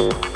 You.